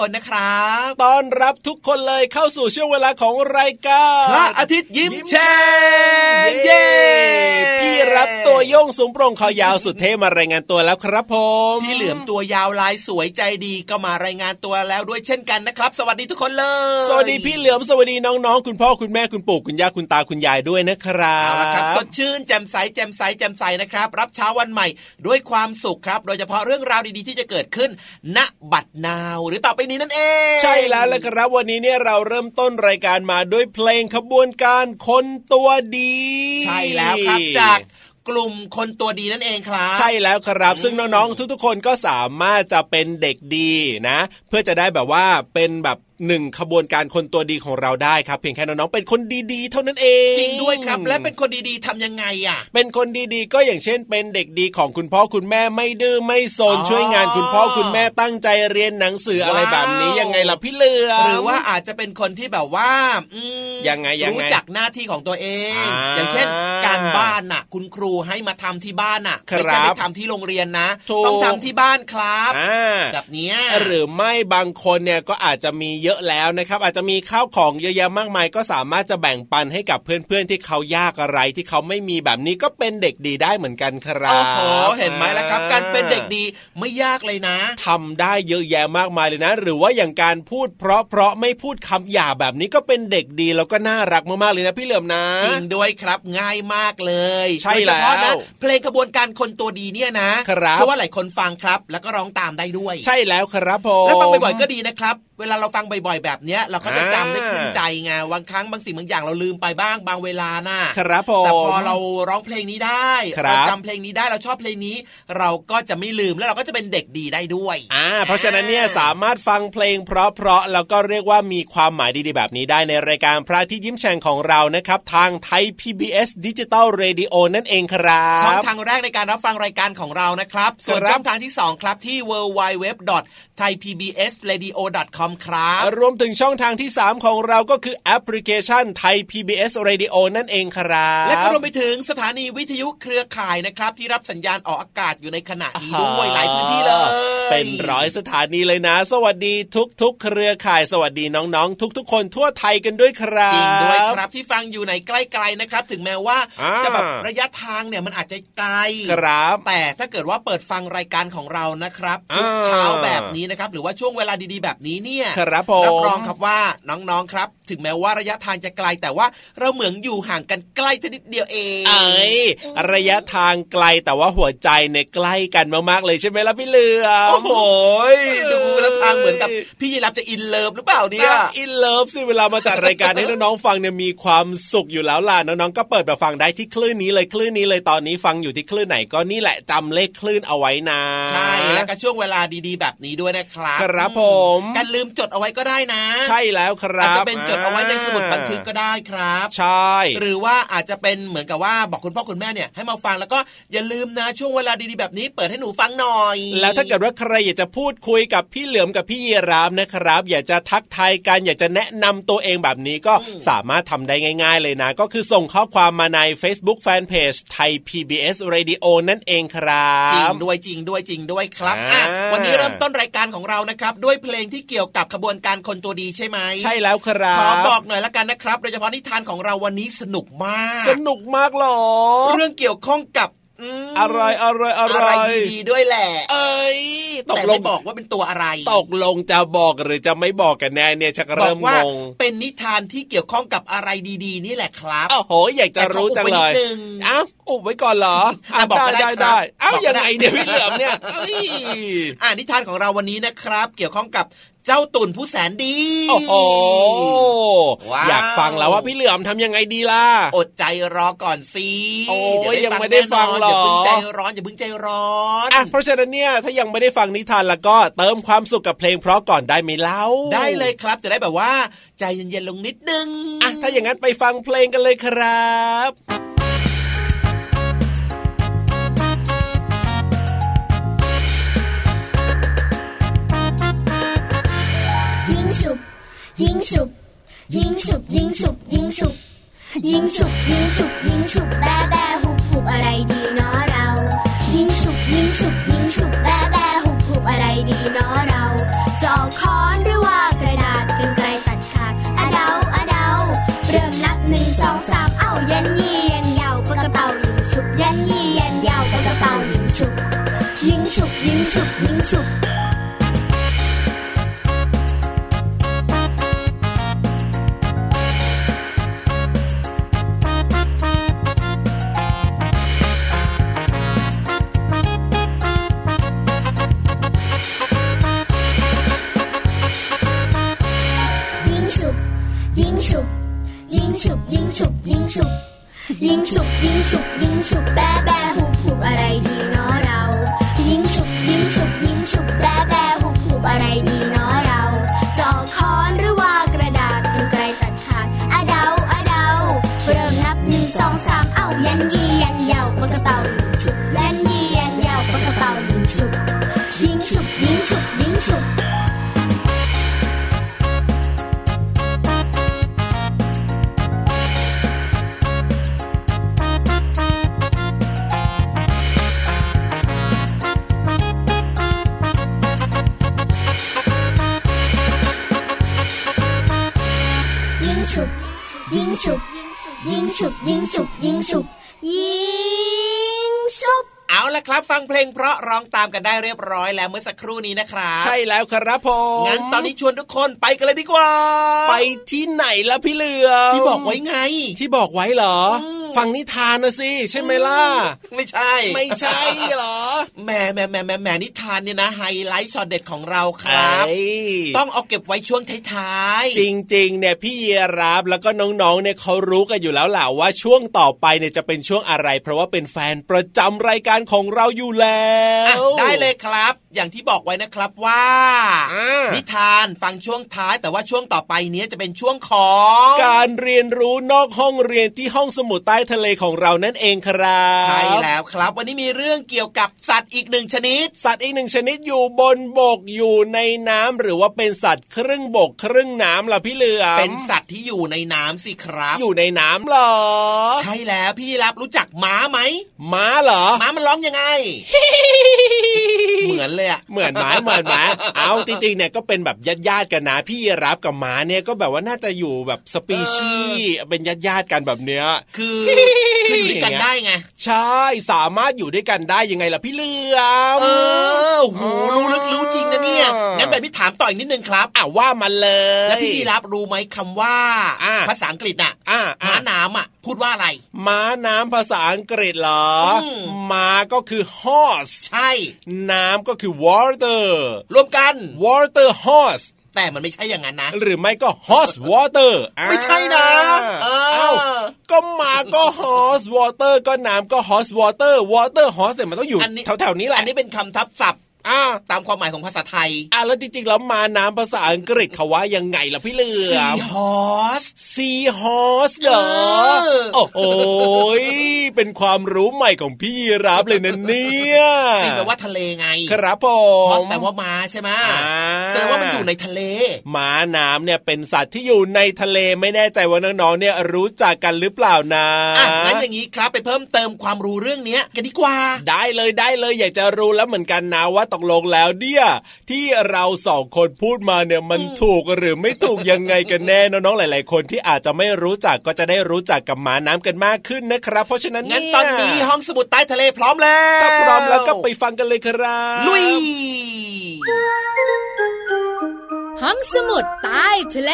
คนนะครับต้อนรับทุกคนเลยเข้าสู่ช่วงเวลาของรายการพระอาทิตย์ยิ้มแฉ่งเย้พี่รับตัวโยงสูงโปร่งคอยาวสุดเท่มารายงานตัวแล้วครับผมพี่เหลือมตัวยาวลายสวยใจดีก็มารายงานตัวแล้วด้วยเช่นกันนะครับ สวัสดีทุกคนเลย สวัสดีพี่เหลือมสวัสดีน้องๆ คุณพ่อคุณแม่คุณปู่คุณย่าคุณตาคุณยายด้วยนะครัเอาบละครับสดชื่นแจ่มใสแจ่มใสแจ่มใสนะครับ รับเช้าวันใหม่ด้วยความสุขครับ โดยเฉพาะเรื่องราวดีๆที่จะเกิดขึ้นณบัดนาวหรือต่อไปนี้นั่นเอง ใช่แล้วละครับวันนี้เนี่ยเราเริ่มต้นรายการมาด้วยเพลงขบวนการคนตัวดี ใช่แล้วครับจากกลุ่มคนตัวดีนั่นเองครับ ใช่แล้วครับ ซึ่งน้องๆทุกๆ คนก็สามารถจะเป็นเด็กดีนะ เพื่อจะได้แบบว่าเป็นแบบ หนึ่งขบวนการคนตัวดีของเราได้ครับ เพียงแค่น้องๆเป็นคนดีๆ เท่านั้นเอง จริงด้วยครับ และเป็นคนดีๆทำยังไงอะ เป็นคนดีๆ ก็อย่างเช่น เป็นเด็กดีของคุณพ่อคุณแม่ไม่ดื้อไม่ซนอ๋อช่วยงานคุณพ่อคุณแม่ตั้งใจเรียนหนังสืออะไรว้าวแบบนี้ยังไงล่ะพี่เหลือมหรือว่าอาจจะเป็นคนที่แบบว่าอืมยังไงยังไงรู้จักหน้าที่ของตัวเองอ่าอย่างเช่น การบ้านน่ะ คุณครูให้มาทำที่บ้านน่ะครับไม่ใช่ไปทำที่โรงเรียนนะถูกต้องทำที่บ้านครับอ่าแบบเนี้ยหรือไม่บางคนเนี่ยก็อาจจะมีเยอะแล้วนะครับอาจจะมีข้าวของเยอะแยะมากมาย ก็สามารถจะแบ่งปันให้กับเพื่อนๆที่เขายากอะไรที่เขาไม่มีแบบนี้ก็เป็นเด็กดีได้เหมือนกันครับโอ้โหเห็นไหมล่ะครับ การเป็นเด็กดีไม่ยากเลยนะทำได้เยอะแยะมากมายเลยนะ หรือว่าอย่างการพูดเพราะเพราะไม่พูดคำหยาบแบบนี้ก็เป็นเด็กดีแล้วก็น่ารักมากๆเลยนะพี่เหลิมนะจริงด้วยครับง่ายมากเลยใช่โดยเฉพาะแล้นะวเพลงกระบวนการคนตัวดีเนี่ยนะครับเชื่อว่าหลายคนฟังครับ แล้วก็ร้องตามได้ด้วย ใช่แล้วครับผมแล้วฟังบ่อยๆก็ดีนะครับ เวลาเราฟังบ่อยๆ แบบเนี้ยเราก็จะอ่าจำได้ขึ้นใจไงบางครั้งบางสิ่งบางอย่างเราลืมไปบ้างบางเวลาน่ะครับผมแต่พอเราร้องเพลงนี้ได้ครับเราจำเพลงนี้ได้เราชอบเพลงนี้ เราก็จะไม่ลืมแล้วเราก็จะเป็นเด็กดีได้ด้วยอ่าเพราะฉะนั้นเนี่ยสามารถฟังเพลงเพราะๆแล้วก็เรียกว่ามีความหมายดีๆแบบนี้ได้ในรายการพระอาทิตย์ยิ้มแฉ่งของเรานะครับทางไทย PBS ดิจิตอลเรดิโอนั่นเองครับช่องทางแรกในการรับฟังรายการของเรานะครับส่วนครับช่องทางที่ 2 ครับที่ www.thaipbsradio.com ครับ รวมถึงช่องทางที่ 3 ของเราก็คือแอปพลิเคชันไทย PBS Radio นั่นเองครับ และก็รวมไปถึงสถานีวิทยุเครือข่ายนะครับ ที่รับสัญญาณออกอากาศอยู่ในขณะนี้ด้วยหลายพื้นที่เลย เป็นร้อยสถานีเลยนะ สวัสดีทุก ๆ เครือข่ายสวัสดีน้องๆ ทุก ๆ คนทั่วไทยกันด้วยครับจริงด้วยครับที่ฟังอยู่ในใกล้ๆนะครับ ถึงแม้ว่าอ่าจะแบบระยะทางเนี่ยมันอาจจะไกลครับแต่ถ้าเกิดว่าเปิดฟังรายการของเรานะครับทุกอ่าเช้าแบบนี้นะครับหรือว่าช่วงเวลาดีๆ แบบนี้เนี่ยครับผมรับรองครับว่าน้องๆครับ ถึงแม้ว่าระยะทางจะไกลแต่ว่าเราเหมือนอยู่ห่างกันใกล้นิดเดียวเองเอ้ยระยะทางไกลแต่ว่าหัวใจเนี่ยใกล้กันมากๆเลยใช่ไหมล่ะพี่เหลือมโอ้โหดูแล้วทางเหมือนกับพี่ยีราฟจะ in love หรือเปล่าเนี่ย in love สิเวลามาจัดรายการให้น้องๆฟังเนี่ยมีความสุขอยู่แล้วล่ะน้องๆก็เปิดมาฟังได้ที่คลื่นนี้เลยคลื่นนี้เลยตอนนี้ฟังอยู่ที่คลื่นไหนก็นี่แหละจำเลขคลื่นเอาไว้นะ ใช่แล้วก็ช่วงเวลาดีๆ แบบนี้ด้วยนะครับ ครับผมกันลืมจดเอาไว้ก็ได้นะ ใช่แล้วครัอาจจะเป็นจดเอาไว้ในสมุดบันทึกก็ได้ครับ ใช่ หรือว่าอาจจะเป็นเหมือนกับว่าบอกคุณพ่อคุณแม่เนี่ยให้มาฟังแล้วก็อย่าลืมนะช่วงเวลาดีๆแบบนี้เปิดให้หนูฟังหน่อย แล้วถ้าเกิดว่าใครอยากจะพูดคุยกับพี่เหลือมกับพี่ยีรามนะครับ อยากจะทักทายกันอยากจะแนะนำตัวเองแบบนี้ก็สามารถทำได้ง่าย ๆ เลยนะ ก็คือส่งข้อความมาใน Facebook Fanpage ไทย PBS Radio นั่นเองครับ จริงด้วยจริงด้วยจริงด้วยครับอ่าอะวันนี้เริ่มต้นรายการของเรานะครับ ด้วยเพลงที่เกี่ยวกับขบวนการคนตัวดีใช่ไหมใช่แล้วครับขอบอกหน่อยละกันนะครับ โดยเฉพาะนิทานของเราวันนี้สนุกมาก สนุกมากเหรอ เรื่องเกี่ยวข้องกับมอะไรอะไรอะไรอะไรดีๆด้วยแหละ เอ้ยตกแต่ลไม่งบอกว่าเป็นตัวอะไร ตกลงจะบอกหรือจะไม่บอกกันแน่เนี่ยชักบอเริ่กมว่างงเป็นนิทานที่เกี่ยวข้องกับอะไรดีๆ นี่แหละครับโอ้โหอยากจะรู้จังเลยแต่ขออุบไว้นิดนึงอ้าวอุบไว้ก่อนเหรออะบอกก็ได้ได้ครับได้อ้าวบอกก็ยังได้ไงเนี่ยพี่เหลือมเนี่ยเอ้ยอ่านิทานของเราวันนี้นะครับ เกี่ยวข้องกับเจ้าตุ่นผู้แสนดี โอ้โหว้าวอยากฟังแล้วว่าพี่เหลือมทำยังไงดีล่ะ อดใจรอก่อนสิโอ้ยเดี๋วยังไม่ได้ฟังหรออย่าเพิ่งใจร้อนอย่าเพิ่งใจร้อนอะเพราะฉะนั้นเนี่ยถ้ายังไม่ได้ฟังนิทานแล้วก็เติมความสุขกับเพลงเพราะก่อนได้ไหมเล่า ได้เลยครับจะได้แบบว่า ใจเย็นๆลงนิดนึงอะถ้าอย่างนั้นไปฟังเพลงกันเลยครับ ยิงฉุบยิงฉุบยิงฉุบยิงฉุบยิงฉุบยิงฉุบยิงฉุบแบแบหุบหุบอะไรดีเนาะเรา ยิงฉุบยิงฉุบยิงฉุบแบแบหุบหุบอะไรดีเนาะเราจะเอาค้อนหรือว่ากระดาษกันไกลตัดขาดอะเดาอะเดาเริ่มนับหนึ่งสองสามเอ้ายันยี่ยันยาวปากกระเป๋ายิงฉุบยันยี่ยันยาวปากกระเป๋ายิงฉุบยิงฉุบยิงฉุบยิงฉุบ ยิ่งสุกยิ่งสุกยิ่งสุกแบแงเพลงเพราะร้องตามกันได้เรียบร้อยแล้วเมื่อสักครู่นี้นะครับใช่แล้วครับผมงั้นตอนนี้ชวนทุกคนไปกันเลยดีกว่า ไปที่ไหนล่ะพี่เหลือมที่บอกไว้ไง ที่บอกไว้เหรอ ฟังนิทานนะสิใช่ไหมล่ะ ไม่ใช่ ไม่ใช่เหรอแหมแหมแหมแหมแหมนิทานเนี่ยนะไฮไลท์ช็อตเด็ดของเราครับไอ้ต้องเอาเก็บไว้ช่วงท้ายๆจริงๆเนี่ยพี่เยรับแล้วก็น้องๆเนี่ยเขารู้กันอยู่แล้วแหละว่าช่วงต่อไปเนี่ยจะเป็นช่วงอะไร เพราะว่าเป็นแฟนประจำรายการของเราอยู่แล้อะวได้เลยครับ อย่างที่บอกไว้นะครับว่าอ่านิทานฟังช่วงท้ายแต่ว่าช่วงต่อไปเนี้ยจะเป็นช่วงของ การเรียนรู้นอกห้องเรียนที่ห้องสมุดใต้ทะเลของเรานั่นเองครับใช่แล้วครับ วันนี้มีเรื่องเกี่ยวกับสัตว์อีกหนึ่งชนิด สัตว์อีกหนึ่งชนิดอยู่บนบกอยู่ในน้ำหรือว่าเป็นสัตว์ครึ่งบกครึ่งน้ำล่ะพี่เหลือมเป็นสัตว์ที่อยู่ในน้ำสิครับ อยู่ในน้ำเหรอ ใช่แล้วพี่รับรู้จักม้าไหมม้าเหรอม้ามันร้องยังไงเห มือนเลยอะเหมือนหมาเหมือนหมาเอาจริงๆเนี่ยก็เป็นแบบญาติๆกันนะพี่รับกับหมาเนี่ยก็แบบว่าน่าจะอยู่แบบสปีชีส์เป็นญาติๆกันแบบเนี้ยคือคืออยู่ด้วยกันได้ไงใช่สามารถอยู่ด้วยกันได้ยังไงล่ะพี่เหลือมเออโหรู้ลึกรู้จริงนะเนี่ยงั้นแบบนี้ถามต่ออีกนิดนึงครับอะว่ามันเลยแล้วพี่รับรู้ไหมคำว่าอะภาษาอังกฤษน่ะอะอะม้าน้ำอะพูดว่าอะไร ม้าน้ำภาษาอังกฤษเหรออมม้าก็คือ horse ใช่ น้ำก็คือ water รวมกัน water horse แต่มันไม่ใช่อย่างนั้นนะ หรือไม่ก็ horse water ไม่ใช่นะเออเอ้าก็มาก็ horse water ก็น้ำก็ horse water water horse เนี่ยมันต้องอยู่อันนี้แถวๆนี้แหละอันนี้เป็นคำทับศัพท์อ่าตามความหมายของภาษาไทย อะแล้วจริงๆ แล้วมาน้ำภาษาอังกฤษเขาว่ายังไงล่ะพี่เหลือ sea ม horse sea horse เหรอเออโอ้โหย เป็นความรู้ใหม่ของพี่รับเลยนะเนี่ยซีแปลว่าทะเลไง ครับผฮอสมแปลว่าม้าใช่ไหมอ่าแสดงว่ามันอยู่ในทะเล ม้าน้ำเนี่ยเป็นสัตว์ที่อยู่ในทะเลไม่แน่ใจว่าน้องๆเนี่ยรู้จักกันหรือเปล่านะอะงั้นอย่างนี้ครับไปเพิ่มเติมความรู้เรื่องเนี้ยกันดีกว่า ได้เลยได้เลยอยากจะรู้แล้วเหมือนกันนะว่าตกลงแล้วเนี่ยที่เราสองคนพูดมาเนี่ยมันถูกหรือไม่ถูกยังไงกันแน่น้องๆหลาย ๆ คนที่อาจจะไม่รู้จักก็จะได้รู้จักกับม้าน้ำกันมากขึ้นนะครับ เพราะฉะนั้นงั้นเยตอนนี้ห้องสมุดใต้ทะเลพร้อมแล้วถ้าพร้อมแล้วก็ไปฟังกันเลยครับ ลุย ห้องสมุดใต้ทะเล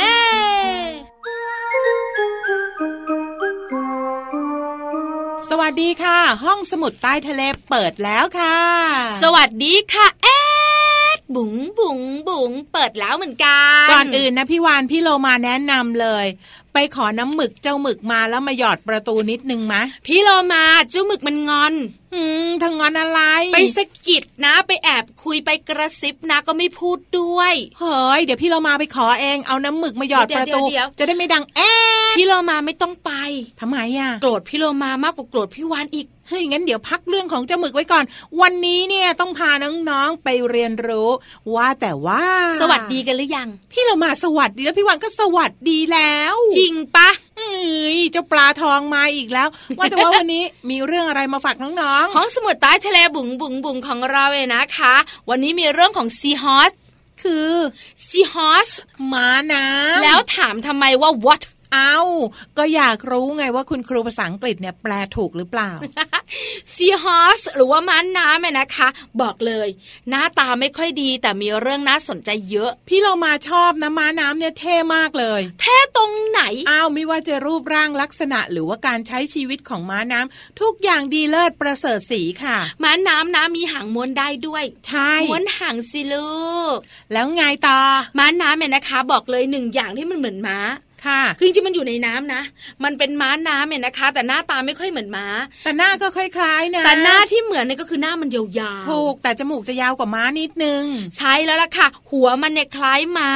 สวัสดีค่ะ ห้องสมุดใต้ทะเลเปิดแล้วค่ะ สวัสดีค่ะเอ็ดบุ๋งบุ๋ง บุ๋งเปิดแล้วเหมือนกัน ก่อนอื่นนะพี่วานพี่โลมาแนะนำเลย ไปขอน้ำหมึกเจ้าหมึกมาแล้วมาหยอดประตูนิดนึงมะ พี่โลมาเจ้าหมึกมันงอนอืมทางงอนอะไร ไปสะกิดนะ ไปแอบคุยไปกระซิบนะก็ไม่พูดด้วย เฮ้ยเดี๋ยวพี่โลมาไปขอเองเอาน้ำหมึกมาหยอดเดี๋ยวประตูเดี๋ยวเดี๋ยวจะได้ไม่ดังแอ๊ะพี่โลมาไม่ต้องไปทำไมอะ โกรธพี่โลมามากกว่าโกรธพี่วานอีก เฮ้ยงั้นเดี๋ยวพักเรื่องของเจ้าหมึกไว้ก่อน วันนี้เนี่ยต้องพาน้องๆไปเรียนรู้ ว่าแต่ว่า สวัสดีกันหรือยัง พี่โลมาสวัสดีแล้วพี่วานก็สวัสดีแล้ว จริงปะเอ้ยเจ้าปลาทองมาอีกแล้ว ว่าแต่ว่าวันนี้มีเรื่องอะไรมาฝากน้องห้องสมุดใต้ทะเลบุ๋งบุ๋งบุ๋งของเราเองนะคะ วันนี้มีเรื่องของซีฮอสๆคือซีฮอสม้าน้ำแล้วถามทำไมว่า what เอา ก็อยากรู้ไงว่าคุณครูภาษาอังกฤษเนี่ยแปลถูกหรือเปล่า ซีฮอสหรือว่าม้าน้ำเนี่ยนะคะ บอกเลย หน้าตาไม่ค่อยดีแต่มีเรื่องน่าสนใจเยอะ พี่เรามาชอบนะม้าน้ำเนี่ยเท่มากเลยแท้ตรงไหน อ้าวไม่ว่าจะรูปร่างลักษณะหรือว่าการใช้ชีวิตของม้าน้ำทุกอย่างดีเลิศประเสริฐสีค่ะ ม้าน้ำนะมีหางม้วนได้ด้วย ใช่ม้วนหางสิลูก แล้วไงต่อม้าน้ำเนี่ยนะคะ บอกเลยหนึ่งอย่างที่มันเหมือนม้า ค่ะ คือจริงๆมันอยู่ในน้ำนะ มันเป็นม้าน้ำเนี่ยนะคะ แต่หน้าตาไม่ค่อยเหมือนม้า แต่หน้าก็คล้ายๆนะแต่หน้าที่เหมือนเนี่ยก็คือหน้ามันยาวๆถูกแต่จมูกจะยาวกว่าม้านิดนึง ใช่แล้วล่ะค่ะ หัวมันเนี่ยคล้ายม้า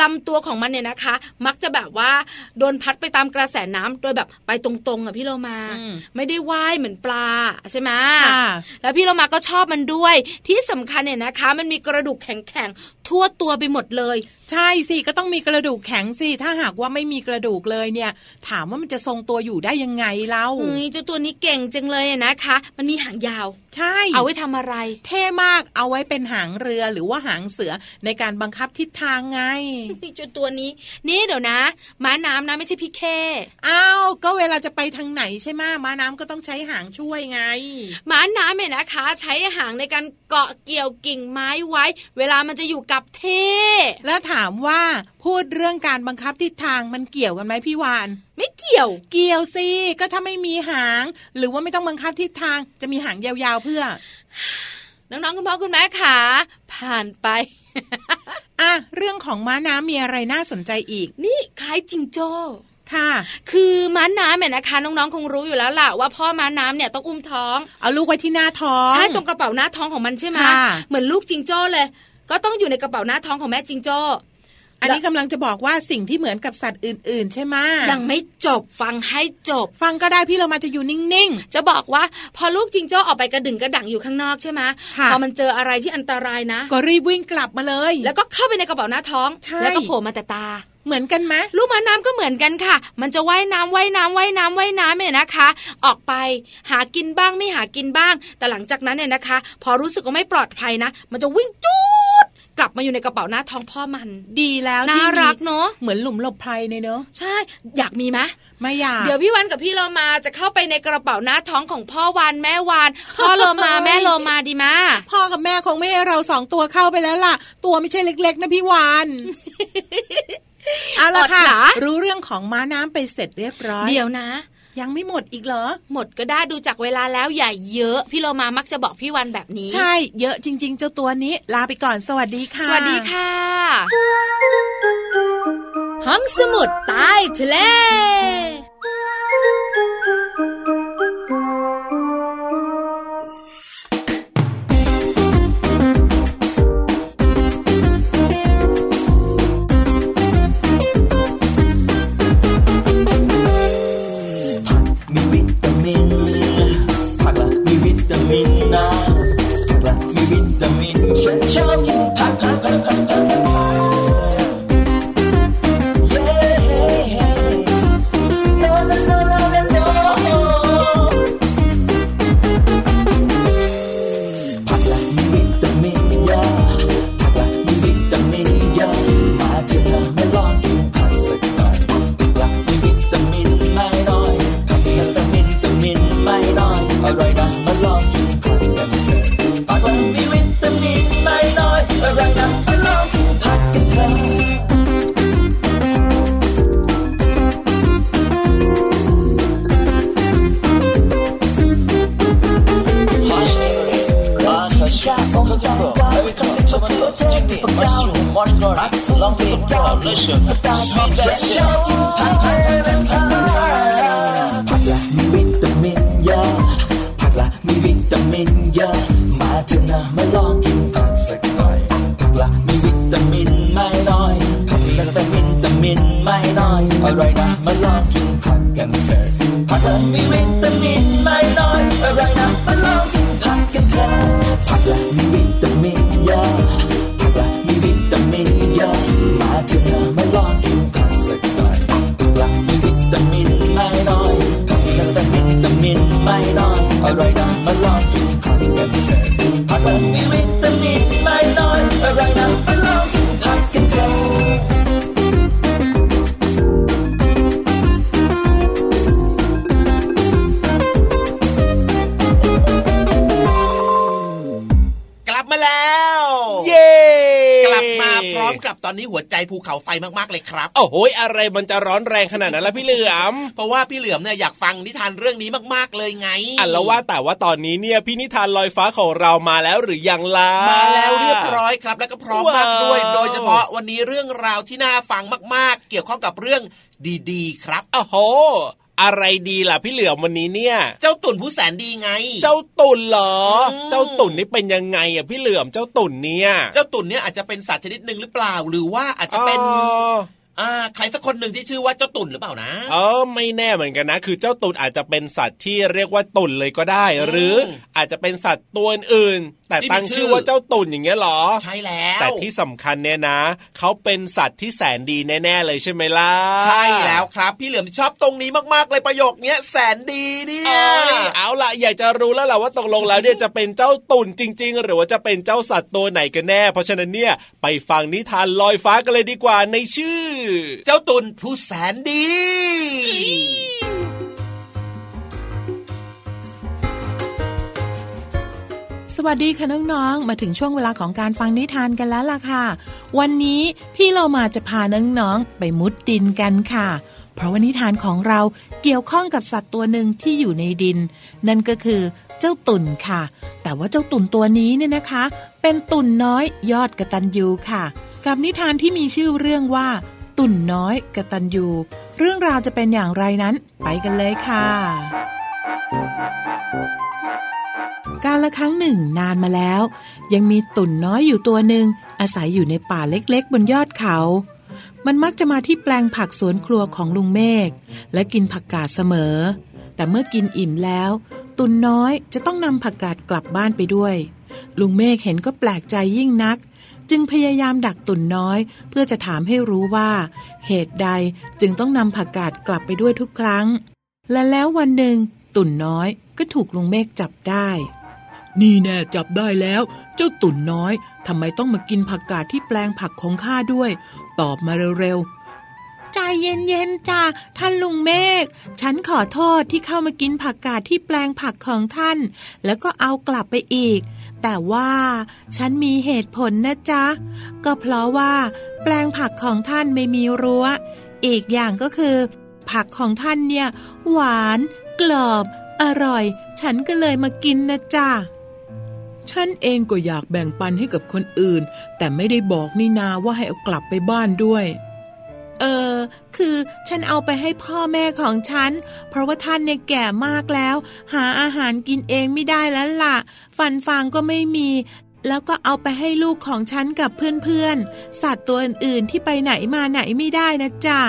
ลำตัวของมันเนี่ยนะคะ มักจะแบบว่าโดนพัดไปตามกระแสน้ำโดยแบบไปตรงๆอะพี่เรามาอืมไม่ได้ว่ายเหมือนปลาใช่ไหมค่ะแล้วพี่เรามาก็ชอบมันด้วย ที่สำคัญเนี่ยนะคะ มันมีกระดูกแข็งๆทั่วตัวไปหมดเลย ใช่สิก็ต้องมีกระดูกแข็งสิถ้าหากว่าไม่มีกระดูกเลยเนี่ย ถามว่ามันจะทรงตัวอยู่ได้ยังไงเล่าเฮ้ยเจ้าตัวนี้เก่งจังเลยอะนะคะ มันมีหางยาว ใช่ เอาไว้ทำอะไร เท่มากเอาไว้เป็นหางเรือหรือว่าหางเสือในการบังคับทิศทางไงเจ้าตัวนี้ นี่เดี๋ยวนะ ม้าน้ำนะไม่ใช่พี่แค่อ้าวก็เวลาจะไปทางไหนใช่ไหมม้าน้ำก็ต้องใช้หางช่วยไง ม้าน้ำเนี่ยนะคะ ใช้หางในการเกาะเกี่ยวกิ่งไม้ไว้ เวลามันจะอยู่กับเทแล้วถามว่าพูดเรื่องการบังคับทิศทางมันเกี่ยวกันไหมพี่วาน ไม่เกี่ยว เกี่ยวสิก็ถ้าไม่มีหาง หรือว่าไม่ต้องบังคับทิศทางจะมีหางยาวๆเพื่อ น้องๆคุณพ่อคุณแม่ขาผ่านไปอะเรื่องของม้าน้ำมีอะไรน่าสนใจอีก นี่คล้ายจิงโจ้ค่ะ คือม้าน้ำเนี่ยนะคะ น้องๆคงรู้อยู่แล้วล่ะว่าพ่อม้าน้ำเนี่ยต้องอุ้มท้องเอาลูกไว้ที่หน้าท้องใช่ตรงกระเป๋าหน้าท้องของมันใช่ไหมค่ะเหมือนลูกจิงโจ้เลย ก็ต้องอยู่ในกระเป๋าหน้าท้องของแม่จิงโจ้ อันนี้กำลังจะบอกว่าสิ่งที่เหมือนกับสัตว์อื่น ๆ ใช่ไหมยังไม่จบฟังให้จบ ฟังก็ได้พี่เรามาจะอยู่นิ่งจะบอกว่าพอลูกจิงโจ้ออกไปกระดึงกระดังอยู่ข้างนอกใช่ไหมค่ะพอมันเจออะไรที่อันตรายนะๆก็รีบวิ่งกลับมาเลย แล้วก็เข้าไปในกระเป๋าหน้าท้องใช่แล้วก็โผล่มาแต่ตาเหมือนกันไหมลูกม้าน้ำก็เหมือนกันค่ะ มันจะว่ายน้ำว่ายน้ำว่ายน้ำว่ายน้ำเนี่ยนะคะ ออกไปหากินบ้างไม่หากินบ้าง แต่หลังจากนั้นเนี่ยนะคะ พอรู้สึกว่าไม่ปลอดภัยนะ มันจะวิ่งจูด กลับมาอยู่ในกระเป๋าหน้าท้องพ่อมัน ดีแล้วน่าที่มีรักเนอะเหมือนหลุมหลบภัยเนี่ยเนอะใช่ อยากมีไหมไม่อยากเดี๋ยวพี่วันกับพี่โลมาจะเข้าไปในกระเป๋าหน้าท้องของพ่อวานแม่วานพ่อโลมาแม่โลมาดีมาพ่อกับแม่คงไม่ให้เราสองตัวเข้าไปแล้วล่ะ ตัวไม่ใช่เล็ก ๆ นะพี่วานเอาละค่ะอดเหรอรู้เรื่องของม้าน้ำไปเสร็จเรียบร้อย เดี๋ยวนะ ยังไม่หมดอีกเหรอ หมดก็ได้ดูจากเวลาแล้วอย่าเยอะ พี่โลมามักจะบอกพี่วันแบบนี้ ใช่เยอะจริง ๆ เจ้าตัวนี้ลาไปก่อนสวัสดีค่ะ สวัสดีค่ะ ห้องสมุดใต้ทะเล กันเถอะผักละมีวิตามินไม่น้อยอร่อยนะมาลองกินผักกันเถอะผักละมีวิตามิ ภูเขาไฟมากๆเลยครับ โอ้โหยอะไรมันจะร้อนแรงขนาดนั้นล่ะพี่เหลือม เพราะว่าพี่เหลือมเนี่ยอยากฟังนิทานเรื่องนี้มากๆเลยไงอะแล้วว่าแต่ว่าตอนนี้เนี่ยพี่นิทานลอยฟ้าของเรามาแล้วหรือยังล่ะมาแล้วเรียบร้อยครับ แล้วก็พร้อมมากด้วยว้าวโดยเฉพาะวันนี้เรื่องราวที่น่าฟังมาก ๆ เกี่ยวข้องกับเรื่องดีๆ ครับโอ้โห อะไรดีล่ะพี่เหลือมวันนี้เนี่ย เจ้าตุ่นผู้แสนดีไง เจ้าตุ่นเหรออืมเจ้าตุ่นนี่เป็นยังไงอะพี่เหลือมเจ้าตุ่นเนี่ย เจ้าตุ่นเนี่ยอาจจะเป็นสัตว์ชนิดหนึ่งหรือเปล่า หรือว่าอาจจะเป็น อ๋ออ่าใครสักคนหนึ่งที่ชื่อว่าเจ้าตุ่นหรือเปล่านะเออไม่แน่เหมือนกันนะ คือเจ้าตุ่นอาจจะเป็นสัตว์ที่เรียกว่าตุ่นเลยก็ได้ หรืออาจจะเป็นสัตว์ตัวอื่นๆแต่ที่มีตั้งชื่ชื่ออว่าเจ้าตุ่นอย่างเงี้ยเหรอ ใช่แล้ว แต่ที่สำคัญเนี่ยนะเขาเป็นสัตว์ที่แสนดีแน่ๆเลยใช่ไหมล่ะ ใช่แล้วครับ พี่เหลือมชอบตรงนี้มากๆเลยประโยคเนี้ยแสนดีเนี่ยเอ้ยเอาล่ะอยากจะรู้แล้วล่ะว่าตกลงแล้วเนี่ยจะเป็นเจ้าตุ่นจริง ๆ หรือว่าจะเป็นเจ้าสัตว์ตัวไหนกันแน่ เพราะฉะนั้นเนี่ยไปฟังนิทานลอยฟ้ากันเลยดีกว่าในชื่อเจ้าตุนผู้แสนดีสวัสดีค่ะน้องๆ มาถึงช่วงเวลาของการฟังนิทานกันแล้วล่ะค่ะ วันนี้พี่เรามาจะพาน้องๆ ไปมุดดินกันค่ะ เพราะว่านิทานของเราเกี่ยวข้องกับสัตว์ตัวหนึ่งที่อยู่ในดิน นั่นก็คือเจ้าตุ่นค่ะ แต่ว่าเจ้าตุ่นตัวนี้เนี่ยนะคะ เป็นตุ่นน้อยยอดกระตันยูค่ะ กับนิทานที่มีชื่อเรื่องว่า ตุ่นน้อยกระตันยูเรื่องราวจะเป็นอย่างไรนั้น ไปกันเลยค่ะ การละครั้งหนึ่งนานมาแล้ว ยังมีตุ่นน้อยอยู่ตัวหนึ่งอาศัยอยู่ในป่าเล็กๆ บนยอดเขา มันมักจะมาที่แปลงผักสวนครัวของลุงเมฆและกินผักกาดเสมอ แต่เมื่อกินอิ่มแล้ว ตุ่นน้อยจะต้องนำผักกาดกลับบ้านไปด้วย ลุงเมฆเห็นก็แปลกใจยิ่งนัก จึงพยายามดักตุนน้อย เพื่อจะถามให้รู้ว่า เหตุใดจึงต้องนำผักกาดกลับไปด้วยทุกครั้ง และแล้ววันหนึ่ง ตุ่นน้อยก็ถูกลุงเมฆจับได้ นี่แน่จับได้แล้ว เจ้าตุ่นน้อยทำไมต้องมากินผักกาดที่แปลงผักของข้าด้วย ตอบมาเร็วๆใจเย็นๆจ้าท่านลุงเมฆ ฉันขอโทษที่เข้ามากินผักกาดที่แปลงผักของท่าน แล้วก็เอากลับไปอีก แต่ว่าฉันมีเหตุผลนะจ๊ะ ก็เพราะว่า แปลงผักของท่านไม่มีรั้ว อีกอย่างก็คือ ผักของท่านเนี่ย หวาน กรอบ อร่อย ฉันก็เลยมากินนะจ๊ะฉันเองก็อยากแบ่งปันให้กับคนอื่น แต่ไม่ได้บอกนี่นาว่าให้เอากลับไปบ้านด้วย เออ คือฉันเอาไปให้พ่อแม่ของฉัน เพราะว่าท่านเนี่ยแก่มากแล้ว หาอาหารกินเองไม่ได้แล้วล่ะ ฟันฟางก็ไม่มี แล้วก็เอาไปให้ลูกของฉันกับเพื่อนๆ สัตว์ตัวอื่นๆที่ไปไหนมาไหนไม่ได้นะจ๊ะ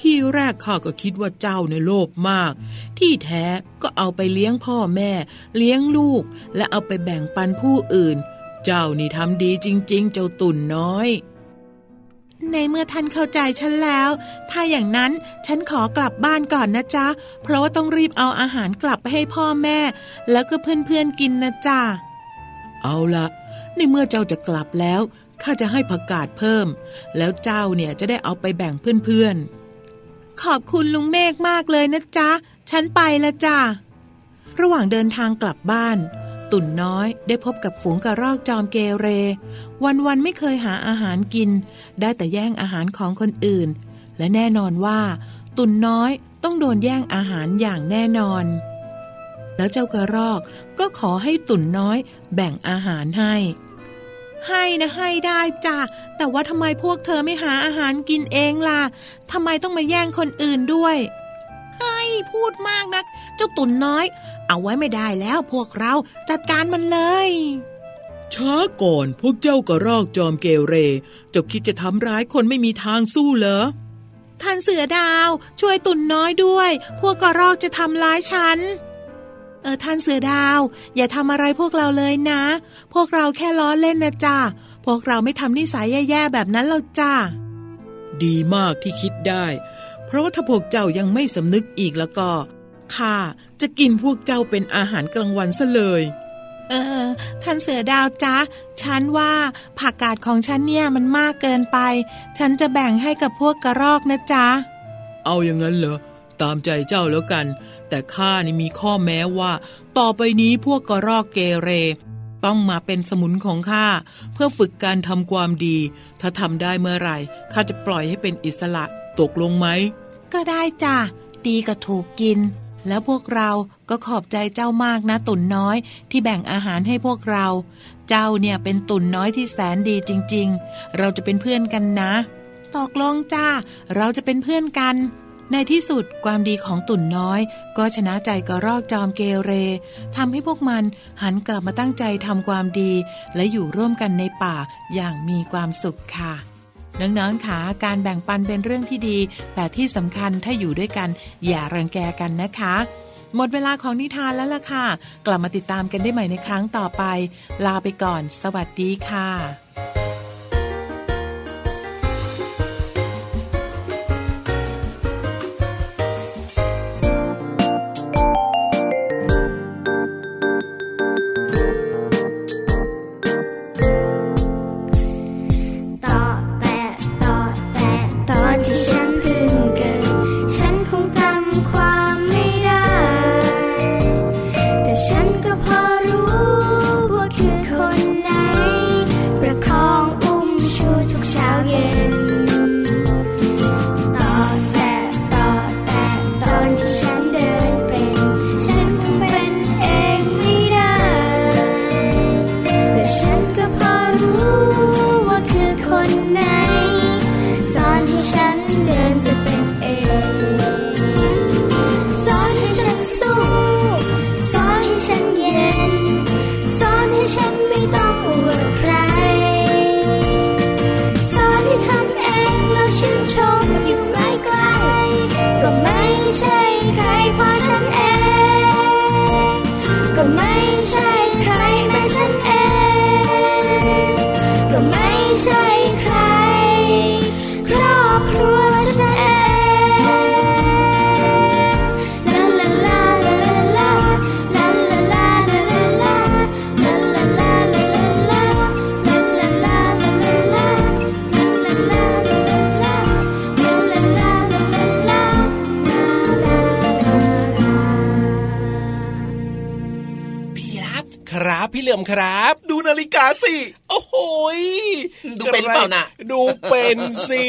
ที่แรกข้าก็คิดว่าเจ้าในโลภมาก ที่แท้ก็เอาไปเลี้ยงพ่อแม่ เลี้ยงลูก และเอาไปแบ่งปันผู้อื่น เจ้านี่ทำดีจริง ๆ เจ้าตุ่นน้อย ในเมื่อท่านเข้าใจฉันแล้ว ถ้าอย่างนั้นฉันขอกลับบ้านก่อนนะจ๊ะ เพราะว่าต้องรีบเอาอาหารกลับไปให้พ่อแม่ แล้วก็เพื่อนๆกินนะจ๊ะ เอาละในเมื่อเจ้าจะกลับแล้ว ข้าจะให้ผักกาดเพิ่ม แล้วเจ้าเนี่ยจะได้เอาไปแบ่งเพื่อนๆ ขอบคุณลุงเมฆมากเลยนะจ๊ะ ฉันไปละจ้ะ ระหว่างเดินทางกลับบ้าน ตุ่นน้อยได้พบกับฝูงกระรอกจอมเกเร วันๆไม่เคยหาอาหารกิน ได้แต่แย่งอาหารของคนอื่น และแน่นอนว่า ตุ่นน้อยต้องโดนแย่งอาหารอย่างแน่นอน แล้วเจ้ากระรอกก็ขอให้ตุ่นน้อยแบ่งอาหารให้ ให้นะให้ได้จ้ะแต่ว่าทำไมพวกเธอไม่หาอาหารกินเองล่ะทำไมต้องมาแย่งคนอื่นด้วย เฮ้ยพูดมากนัก เจ้าตุ่นน้อย เอาไว้ไม่ได้แล้วพวกเราจัดการมันเลยช้าก่อนพวกเจ้ากระรอกจอมเกเรเจ้าคิดจะทำร้ายคนไม่มีทางสู้เหรอท่านเสือดาว ช่วยตุ่นน้อยด้วย พวกกระรอกจะทำร้ายฉัน เออท่านเสือดาว อย่าทำอะไรพวกเราเลยนะ พวกเราแค่ล้อเล่นนะจ้าพวกเราไม่ทำนิสัยแย่ๆแบบนั้นหรอกจ้าดีมากที่คิดได้ เพราะว่าถ้าพวกเจ้ายังไม่สำนึกอีกแล้วก็ข้าจะกินพวกเจ้าเป็นอาหารกลางวันซะเลย เออ ท่านเสือดาวจ๊ะ ฉันว่าผักกาดของฉันเนี่ยมันมากเกินไป ฉันจะแบ่งให้กับพวกกระรอกนะจ๊ะ เอาอย่างนั้นเหรอ ตามใจเจ้าแล้วกัน แต่ข้านี่มีข้อแม้ว่า ต่อไปนี้พวกกระรอกเกเร ต้องมาเป็นสมุนของข้าเพื่อฝึกการทำความดี ถ้าทำได้เมื่อไหร่ข้าจะปล่อยให้เป็นอิสระ ตกลงไหม ก็ได้จ้ะดีก็ถูกกิน แล้วพวกเราก็ขอบใจเจ้ามากนะตุ่นน้อยที่แบ่งอาหารให้พวกเรา เจ้าเนี่ยเป็นตุ่นน้อยที่แสนดีจริง ๆ เราจะเป็นเพื่อนกันนะตกลงจ้า เราจะเป็นเพื่อนกัน ในที่สุดความดีของตุ่นน้อย ก็ชนะใจกระรอกจอมเกเรทำให้พวกมันหันกลับมาตั้งใจทำความดี และอยู่ร่วมกันในป่าอย่างมีความสุขค่ะ น้องๆค่ะการแบ่งปันเป็นเรื่องที่ดี แต่ที่สำคัญถ้าอยู่ด้วยกัน อย่ารังแกกันนะคะ หมดเวลาของนิทานแล้วล่ะค่ะ กลับมาติดตามกันได้ใหม่ในครั้งต่อไป ลาไปก่อน สวัสดีค่ะ ครับ พี่เหลือมครับ ดูนาฬิกาสิโอ้ โหยดูเป็นหรือเปล่าน่ะดูเป็นสิ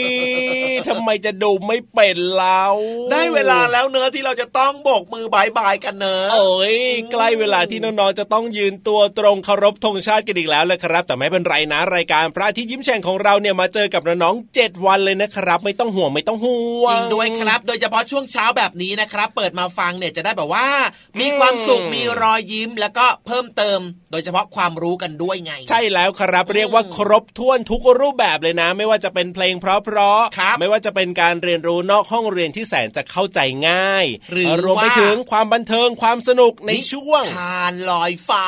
ทำไมจะดูไม่เป็นเล่าได้เวลาแล้วเนอะที่เราจะต้องโบกมือบายบายกันเนอะเอ้ยใกล้เวลาที่น้องๆจะต้องยืนตัวตรงเคารพธงชาติกันอีกแล้วเลยครับ แต่ไม่เป็นไรนะรายการพระอาที่ยิ้มแฉ่งของเราเนี่ยมาเจอกับน้องๆเจ็ดวันเลยนะครับ ไม่ต้องห่วงไม่ต้องห่วงจริงด้วยครับ โดยเฉพาะช่วงเช้าแบบนี้นะครับ เปิดมาฟังเนี่ยจะได้แบบว่า มีความสุขมีรอยยิ้มแล้วก็เพิ่มเติม โดยเฉพาะความรู้กันด้วยไง ใช่แล้วครับเรียกว่าครบถ้วนทุกรูปแบบเลยนะ ไม่ว่าจะเป็นเพลงเพราะครับๆไม่ว่าจะเป็นการเรียนรู้นอกห้องเรียนที่แสนจะเข้าใจง่ายหรือรวมไปว่าถึงความบันเทิงความสนุกในช่วงทานลอยฟ้า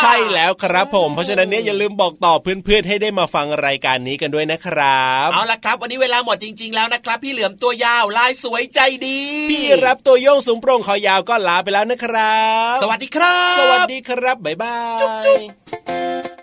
ใช่แล้วครับผม เพราะฉะนั้นเนี่ยอย่าลืมบอกต่อเพื่อนๆให้ได้มาฟังรายการนี้กันด้วยนะครับ เอาละครับ วันนี้เวลาหมดจริง ๆ แล้วนะครับ พี่เหลือมตัวยาวลายสวยใจดี พี่รับตัวโยงสูงโปร่งคอยาวก็ลาไปแล้วนะครับ สวัสดีครับ สวัสดีครับบ๊ายบายจุ๊บ